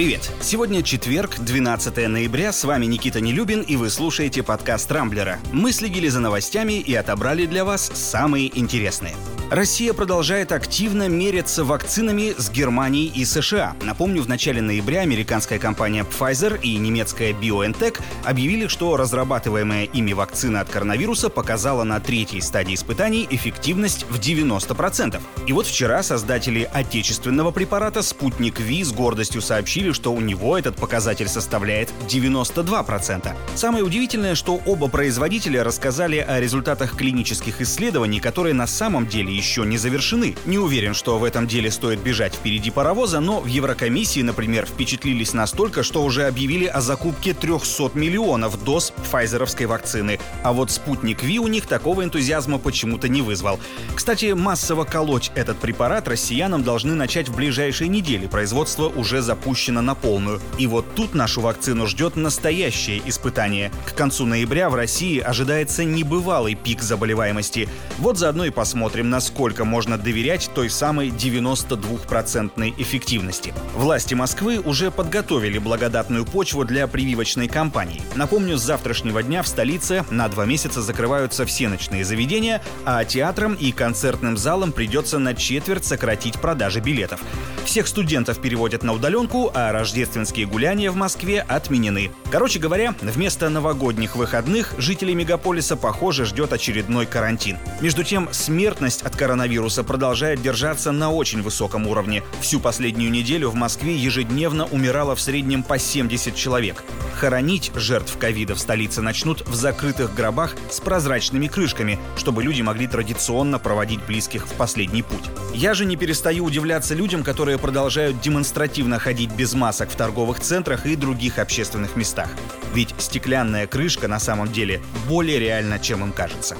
Привет! Сегодня четверг, 12 ноября, с вами Никита Нелюбин, и вы слушаете подкаст «Рамблера». Мы следили за новостями и отобрали для вас самые интересные. Россия продолжает активно мериться вакцинами с Германией и США. Напомню, в начале ноября американская компания Pfizer и немецкая BioNTech объявили, что разрабатываемая ими вакцина от коронавируса показала на третьей стадии испытаний эффективность в 90%. И вот вчера создатели отечественного препарата «Спутник Ви» с гордостью сообщили, что у него этот показатель составляет 92%. Самое удивительное, что оба производителя рассказали о результатах клинических исследований, которые на самом деле еще не завершены. Не уверен, что в этом деле стоит бежать впереди паровоза, но в Еврокомиссии, например, впечатлились настолько, что уже объявили о закупке 300 миллионов доз файзеровской вакцины. А вот спутник Ви у них такого энтузиазма почему-то не вызвал. Кстати, массово колоть этот препарат россиянам должны начать в ближайшие недели. Производство уже запущено на полную. И вот тут нашу вакцину ждет настоящее испытание. К концу ноября в России ожидается небывалый пик заболеваемости. Вот заодно и посмотрим, насколько можно доверять той самой 92% эффективности. Власти Москвы уже подготовили благодатную почву для прививочной кампании. Напомню, с завтрашнего дня в столице на два месяца закрываются все ночные заведения, а театрам и концертным залам придется на четверть сократить продажи билетов. Всех студентов переводят на удаленку, рождественские гуляния в Москве отменены. Короче говоря, вместо новогодних выходных жителей мегаполиса, похоже, ждет очередной карантин. Между тем, смертность от коронавируса продолжает держаться на очень высоком уровне. Всю последнюю неделю в Москве ежедневно умирало в среднем по 70 человек. Хоронить жертв ковида в столице начнут в закрытых гробах с прозрачными крышками, чтобы люди могли традиционно проводить близких в последний путь. Я же не перестаю удивляться людям, которые продолжают демонстративно ходить без масок в торговых центрах и других общественных местах. Ведь стеклянная крышка на самом деле более реальна, чем им кажется.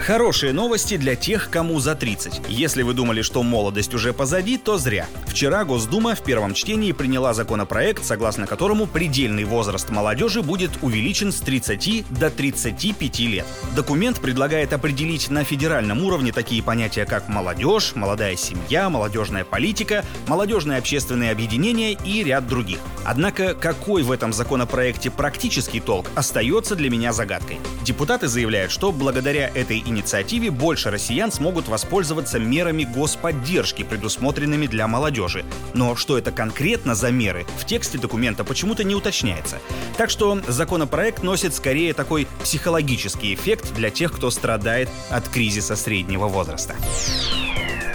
Хорошие новости для тех, кому за 30. Если вы думали, что молодость уже позади, то зря. Вчера Госдума в первом чтении приняла законопроект, согласно которому предельный возраст молодежи будет увеличен с 30 до 35 лет. Документ предлагает определить на федеральном уровне такие понятия, как молодежь, молодая семья, молодежная политика, молодежные общественные объединения и ряд других. Однако, какой в этом законопроекте практический толк, остается для меня загадкой. Депутаты заявляют, что благодаря этой инициативе больше россиян смогут воспользоваться мерами господдержки, предусмотренными для молодежи. Но что это конкретно за меры, в тексте документа почему-то не уточняется. Так что законопроект носит скорее такой психологический эффект для тех, кто страдает от кризиса среднего возраста.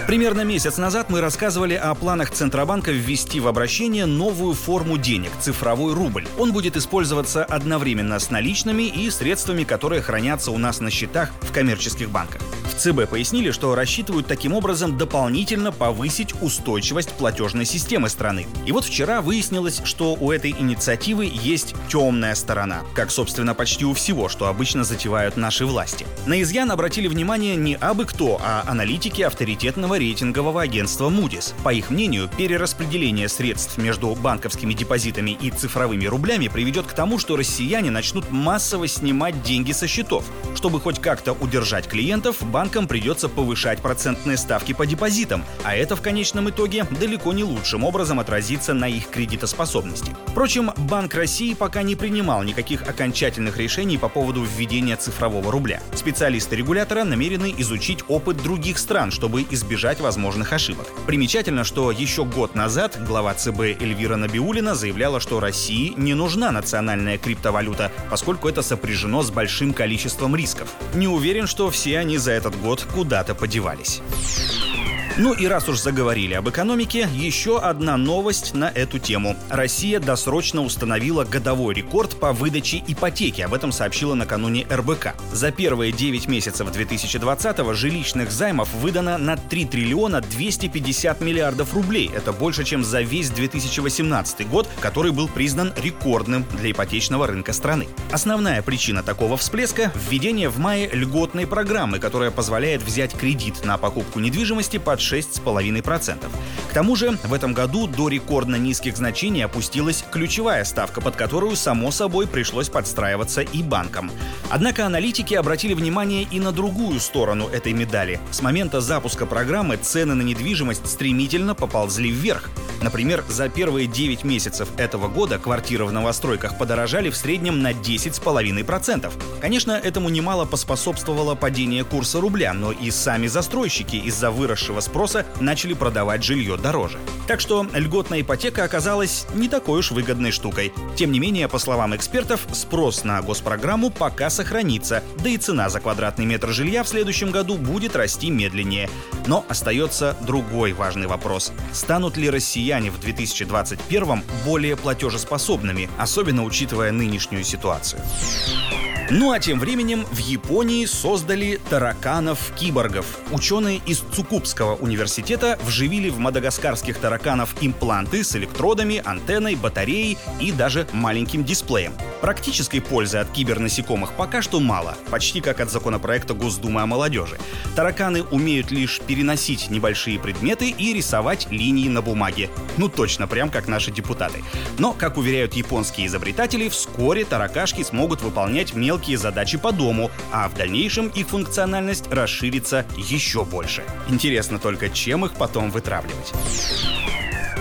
Примерно месяц назад мы рассказывали о планах Центробанка ввести в обращение новую форму денег – цифровой рубль. Он будет использоваться одновременно с наличными и средствами, которые хранятся у нас на счетах в коммерческих банках. ЦБ пояснили, что рассчитывают таким образом дополнительно повысить устойчивость платежной системы страны. И вот вчера выяснилось, что у этой инициативы есть темная сторона, как, собственно, почти у всего, что обычно затевают наши власти. На изъян обратили внимание не абы кто, а аналитики авторитетного рейтингового агентства Moody's. По их мнению, перераспределение средств между банковскими депозитами и цифровыми рублями приведет к тому, что россияне начнут массово снимать деньги со счетов. Чтобы хоть как-то удержать клиентов, банк банкам придется повышать процентные ставки по депозитам, а это в конечном итоге далеко не лучшим образом отразится на их кредитоспособности. Впрочем, Банк России пока не принимал никаких окончательных решений по поводу введения цифрового рубля. Специалисты регулятора намерены изучить опыт других стран, чтобы избежать возможных ошибок. Примечательно, что еще год назад глава ЦБ Эльвира Набиулина заявляла, что России не нужна национальная криптовалюта, поскольку это сопряжено с большим количеством рисков. Не уверен, что все они за этот год куда-то подевались. Ну и раз уж заговорили об экономике, еще одна новость на эту тему. Россия досрочно установила годовой рекорд по выдаче ипотеки. Об этом сообщила накануне РБК. За первые 9 месяцев 2020-го жилищных займов выдано на 3 триллиона 250 миллиардов рублей. Это больше, чем за весь 2018 год, который был признан рекордным для ипотечного рынка страны. Основная причина такого всплеска – введение в мае льготной программы, которая позволяет взять кредит на покупку недвижимости под 6,5%. К тому же в этом году до рекордно низких значений опустилась ключевая ставка, под которую, само собой, пришлось подстраиваться и банкам. Однако аналитики обратили внимание и на другую сторону этой медали. С момента запуска программы цены на недвижимость стремительно поползли вверх. Например, за первые 9 месяцев этого года квартиры в новостройках подорожали в среднем на 10,5%. Конечно, этому немало поспособствовало падение курса рубля, но и сами застройщики из-за выросшего спроса начали продавать жилье дороже. Так что льготная ипотека оказалась не такой уж выгодной штукой. Тем не менее, по словам экспертов, спрос на госпрограмму пока сохранится, да и цена за квадратный метр жилья в следующем году будет расти медленнее. Но остается другой важный вопрос. Станут ли россияне в 2021 более платежеспособными, особенно учитывая нынешнюю ситуацию? Ну а тем временем в Японии создали тараканов-киборгов. Ученые из Цукубского университета вживили в мадагаскарских тараканов импланты с электродами, антенной, батареей и даже маленьким дисплеем. Практической пользы от кибернасекомых пока что мало, почти как от законопроекта Госдумы о молодежи. Тараканы умеют лишь переносить небольшие предметы и рисовать линии на бумаге. Ну точно, прям как наши депутаты. Но, как уверяют японские изобретатели, вскоре таракашки смогут выполнять мелкие задачи по дому, а в дальнейшем их функциональность расширится еще больше. Интересно только, чем их потом вытравливать.